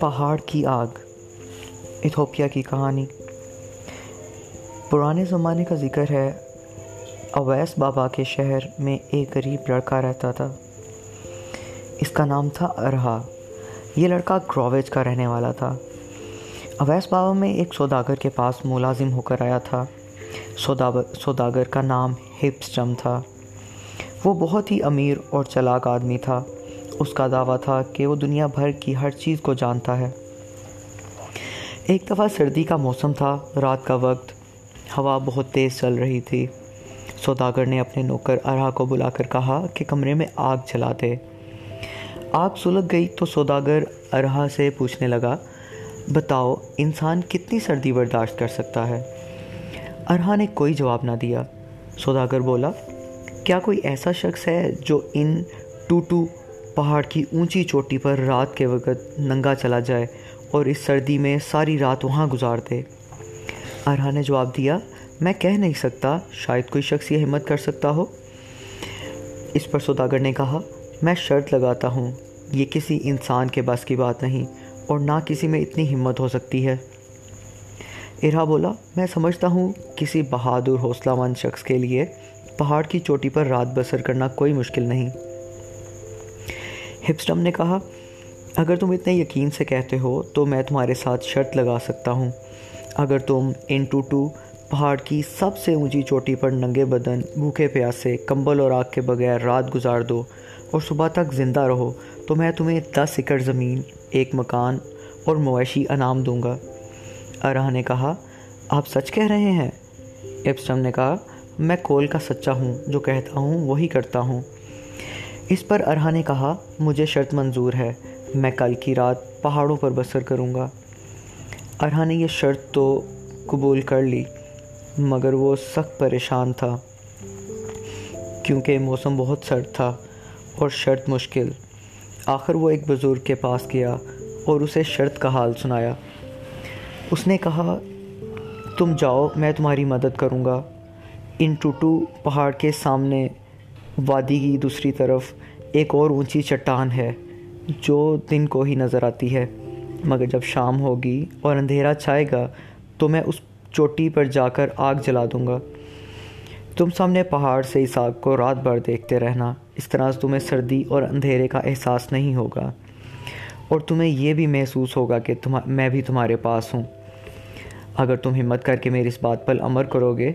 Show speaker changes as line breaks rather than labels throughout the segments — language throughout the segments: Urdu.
پہاڑ کی آگ، ایتھوپیا کی کہانی۔ پرانے زمانے کا ذکر ہے، اویس بابا کے شہر میں ایک غریب لڑکا رہتا تھا۔ اس کا نام تھا ارہا۔ یہ لڑکا گروویج کا رہنے والا تھا۔ اویس بابا میں ایک سوداگر کے پاس ملازم ہو کر آیا تھا۔ سوداگر کا نام ہپسٹم تھا۔ وہ بہت ہی امیر اور چلاک آدمی تھا۔ اس کا دعویٰ تھا کہ وہ دنیا بھر کی ہر چیز کو جانتا ہے۔ ایک دفعہ سردی کا موسم تھا، رات کا وقت، ہوا بہت تیز چل رہی تھی۔ سوداگر نے اپنے نوکر ارہا کو بلا کر کہا کہ کمرے میں آگ جلا دے۔ آگ سلگ گئی تو سوداگر ارہا سے پوچھنے لگا، بتاؤ انسان کتنی سردی برداشت کر سکتا ہے؟ ارہا نے کوئی جواب نہ دیا۔ سوداگر بولا کیا کوئی ایسا شخص ہے جو ان ٹوٹو پہاڑ کی اونچی چوٹی پر رات کے وقت ننگا چلا جائے اور اس سردی میں ساری رات وہاں گزار دے ارہا نے جواب دیا، میں کہہ نہیں سکتا، شاید کوئی شخص یہ ہمت کر سکتا ہو۔ اس پر سوداگر نے کہا، میں شرط لگاتا ہوں، یہ کسی انسان کے بس کی بات نہیں اور نہ کسی میں اتنی ہمت ہو سکتی ہے۔ ارہا بولا، میں سمجھتا ہوں، کسی بہادر، حوصلہ مند شخص کے لیے پہاڑ کی چوٹی پر رات بسر کرنا کوئی مشکل نہیں۔ ہپسٹم نے کہا، اگر تم اتنے یقین سے کہتے ہو تو میں تمہارے ساتھ شرط لگا سکتا ہوں۔ اگر تم ان ٹو ٹو پہاڑ کی سب سے اونچی چوٹی پر ننگے بدن، بھوکے پیاسے کمبل اور آگ کے بغیر رات گزار دو اور صبح تک زندہ رہو، تو میں تمہیں دس ایکڑ زمین، ایک مکان اور مویشی انعام دوں گا۔ ارہ نے کہا، آپ سچ کہہ رہے ہیں؟ ایپسٹم نے کہا میں کول کا سچا ہوں، جو کہتا ہوں، وہی کرتا ہوں۔ اس پر ارہا نے کہا، مجھے شرط منظور ہے، میں کل کی رات پہاڑوں پر بسر کروں گا۔ ارہا نے یہ شرط تو قبول کر لی، مگر وہ سخت پریشان تھا، کیونکہ موسم بہت سرد تھا اور شرط مشکل۔ آخر وہ ایک بزرگ کے پاس گیا اور اسے شرط کا حال سنایا۔ اس نے کہا، تم جاؤ، میں تمہاری مدد کروں گا۔ ان ٹوٹو پہاڑ کے سامنے وادی کی دوسری طرف ایک اور اونچی چٹان ہے جو دن کو ہی نظر آتی ہے۔ مگر جب شام ہوگی اور اندھیرا چھائے گا تو میں اس چوٹی پر جا کر آگ جلا دوں گا۔ تم سامنے پہاڑ سے اس آگ کو رات بھر دیکھتے رہنا۔ اس طرح سے تمہیں سردی اور اندھیرے کا احساس نہیں ہوگا۔ اور تمہیں یہ بھی محسوس ہوگا کہ تمہ، میں بھی تمہارے پاس ہوں۔ اگر تم ہمت کر کے میری اس بات پر عمر کرو گے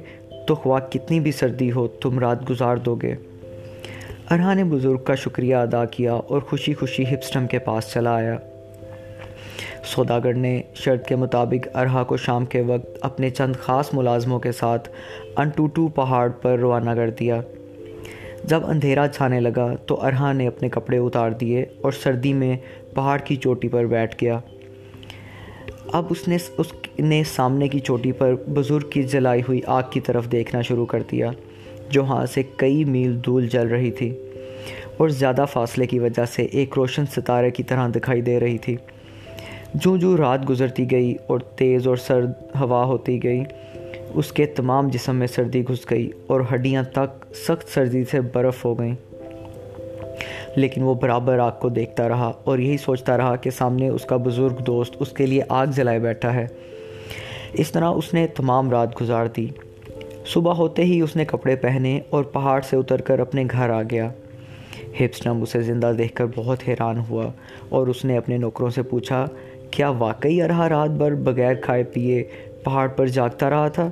تو خواہ کتنی بھی سردی ہو تم رات گزار دو گے۔ ارہا نے بزرگ کا شکریہ ادا کیا اور خوشی خوشی ہپسٹم کے پاس چلا آیا۔ سوداگر نے شرط کے مطابق ارہا کو شام کے وقت اپنے چند خاص ملازموں کے ساتھ انٹوٹو پہاڑ پر روانہ کر دیا۔ جب اندھیرا چھانے لگا تو ارہا نے اپنے کپڑے اتار دیے اور سردی میں پہاڑ کی چوٹی پر بیٹھ گیا۔ اب اس نے اس نے سامنے کی چوٹی پر بزرگ کی جلائی ہوئی آگ کی طرف دیکھنا شروع کر دیا، جو ہاں سے کئی میل دول جل رہی تھی اور زیادہ فاصلے کی وجہ سے ایک روشن ستارے کی طرح دکھائی دے رہی تھی۔ جو جو رات گزرتی گئی اور تیز اور سرد ہوا ہوتی گئی، اس کے تمام جسم میں سردی گھس گئی اور ہڈیاں تک سخت سردی سے برف ہو گئیں۔ لیکن وہ برابر آگ کو دیکھتا رہا اور یہی سوچتا رہا کہ سامنے اس کا بزرگ دوست اس کے لیے آگ جلائے بیٹھا ہے۔ اس طرح اس نے تمام رات گزار دی۔ صبح ہوتے ہی اس نے کپڑے پہنے اور پہاڑ سے اتر کر اپنے گھر آ گیا۔ ہپسٹم اسے زندہ دیکھ کر بہت حیران ہوا اور اس نے اپنے نوکروں سے پوچھا، کیا واقعی ارہا رات بھر بغیر کھائے پیے پہاڑ پر جاگتا رہا تھا؟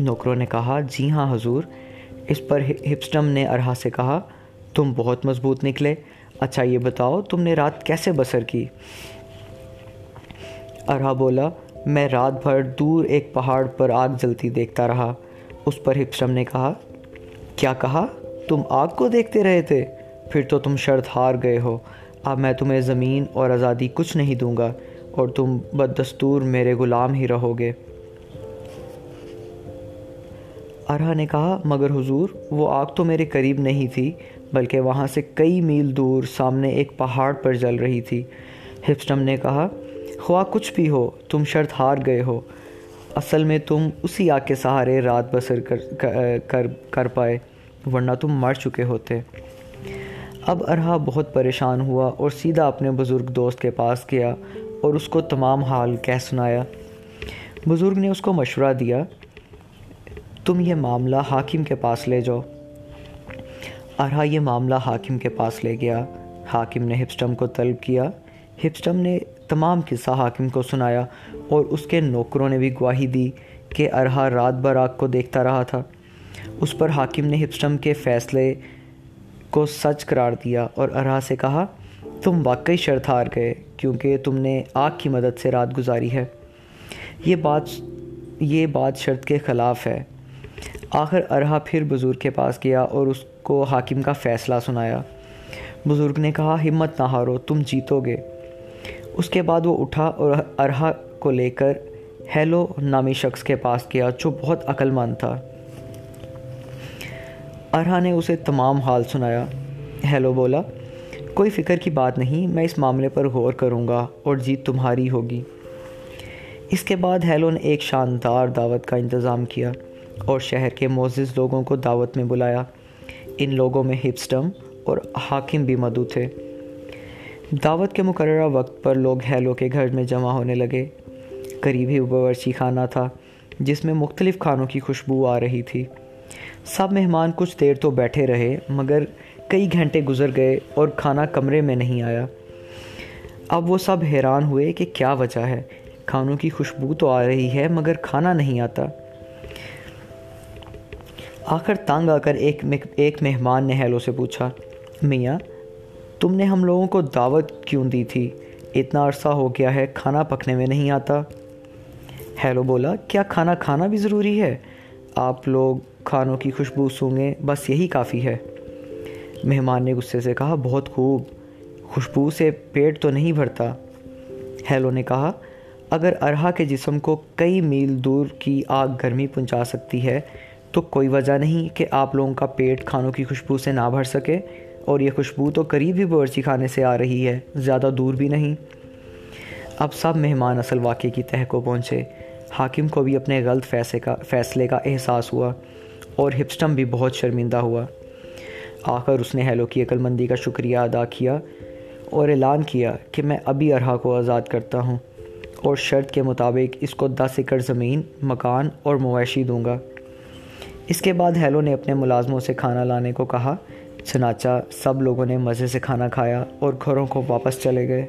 نوکروں نے کہا جی ہاں حضور، اس پر ہپسٹم نے ارہا سے کہا تم بہت مضبوط نکلے۔ اچھا یہ بتاؤ، تم نے رات کیسے بسر کی؟ ارہا بولا، میں رات بھر دور ایک پہاڑ پر آگ جلتی دیکھتا رہا۔ اس پر ہپسٹم نے کہا، کیا کہا؟ تم آگ کو دیکھتے رہے تھے؟ پھر تو تم شرط ہار گئے ہو۔ اب میں تمہیں زمین اور آزادی کچھ نہیں دوں گا، اور تم بدستور میرے غلام ہی رہو گے۔ ارہا نے کہا، مگر حضور، وہ آگ تو میرے قریب نہیں تھی، بلکہ وہاں سے کئی میل دور سامنے ایک پہاڑ پر جل رہی تھی۔ ہپسٹم نے کہا، خواہ کچھ بھی ہو، تم شرط ہار گئے ہو۔ اصل میں تم اسی آگ کے سہارے رات بسر کر کر کر پائے، ورنہ تم مر چکے ہوتے۔ اب ارہا بہت پریشان ہوا اور سیدھا اپنے بزرگ دوست کے پاس گیا اور اس کو تمام حال کہہ سنایا۔ بزرگ نے اس کو مشورہ دیا تم یہ معاملہ حاکم کے پاس لے جاؤ۔ ارہا یہ معاملہ حاکم کے پاس لے گیا۔ حاکم نے ہپسٹم کو طلب کیا۔ ہپسٹم نے تمام قصہ حاکم کو سنایا اور اس کے نوکروں نے بھی گواہی دی کہ ارہا رات بر آگ کو دیکھتا رہا تھا۔ اس پر حاکم نے ہپسٹم کے فیصلے کو سچ قرار دیا اور ارہا سے کہا، تم واقعی شرط ہار گئے کیونکہ تم نے آگ کی مدد سے رات گزاری ہے۔ یہ بات یہ بات شرط کے خلاف ہے۔ آخر ارہا پھر بزرگ کے پاس گیا اور اس کو حاکم کا فیصلہ سنایا۔ بزرگ نے کہا، ہمت نہ ہارو، تم جیتو گے۔ اس کے بعد وہ اٹھا اور ارہا کو لے کر ہیلو نامی شخص کے پاس گیا، جو بہت عقل مند تھا۔ ارہا نے اسے تمام حال سنایا۔ ہیلو بولا، کوئی فکر کی بات نہیں، میں اس معاملے پر غور کروں گا اور جیت تمہاری ہوگی۔ اس کے بعد ہیلو نے ایک شاندار دعوت کا انتظام کیا۔ اور شہر کے معزز لوگوں کو دعوت میں بلایا۔ ان لوگوں میں ہپسٹم اور حاکم بھی مدعو تھے۔ دعوت کے مقررہ وقت پر لوگ ہیلو کے گھر میں جمع ہونے لگے۔ قریب ہی باورچی خانہ تھا، جس میں مختلف کھانوں کی خوشبو آ رہی تھی۔ سب مہمان کچھ دیر تو بیٹھے رہے، مگر کئی گھنٹے گزر گئے اور کھانا کمرے میں نہیں آیا۔ اب وہ سب حیران ہوئے کہ کیا وجہ ہے۔ کھانوں کی خوشبو تو آ رہی ہے، مگر کھانا نہیں آتا۔ آخر تانگ آ کر ایک ایک مہمان نے ہیلو سے پوچھا، میاں، تم نے ہم لوگوں کو دعوت کیوں دی تھی؟ اتنا عرصہ ہو گیا ہے، کھانا پکنے میں نہیں آتا. ہیلو بولا، کیا کھانا کھانا بھی ضروری ہے؟ آپ لوگ کھانوں کی خوشبو سونگیں بس یہی کافی ہے. مہمان نے غصے سے کہا، بہت خوب، خوشبو سے پیٹ تو نہیں بھرتا. ہیلو نے کہا، اگر ارہا کے جسم کو کئی میل دور کی آگ گرمی پہنچا سکتی ہے تو کوئی وجہ نہیں کہ آپ لوگوں کا پیٹ کھانوں کی خوشبو سے نہ بھر سکے اور یہ خوشبو تو قریب ہی باورچی خانے سے آ رہی ہے، زیادہ دور بھی نہیں۔ اب سب مہمان اصل واقعے کی تہ کو پہنچے۔ حاکم کو بھی اپنے غلط فیصلے کا فیصلے کا احساس ہوا اور ہپسٹم بھی بہت شرمندہ ہوا۔ آخر اس نے ہیلو کی عقل مندی کا شکریہ ادا کیا اور اعلان کیا کہ میں ابھی ارہا کو آزاد کرتا ہوں اور شرط کے مطابق اس کو دس ایکڑ زمین، مکان اور مویشی دوں گا۔ اس کے بعد ہیلو نے اپنے ملازموں سے کھانا لانے کو کہا۔ چنانچہ سب لوگوں نے مزے سے کھانا کھایا اور گھروں کو واپس چلے گئے۔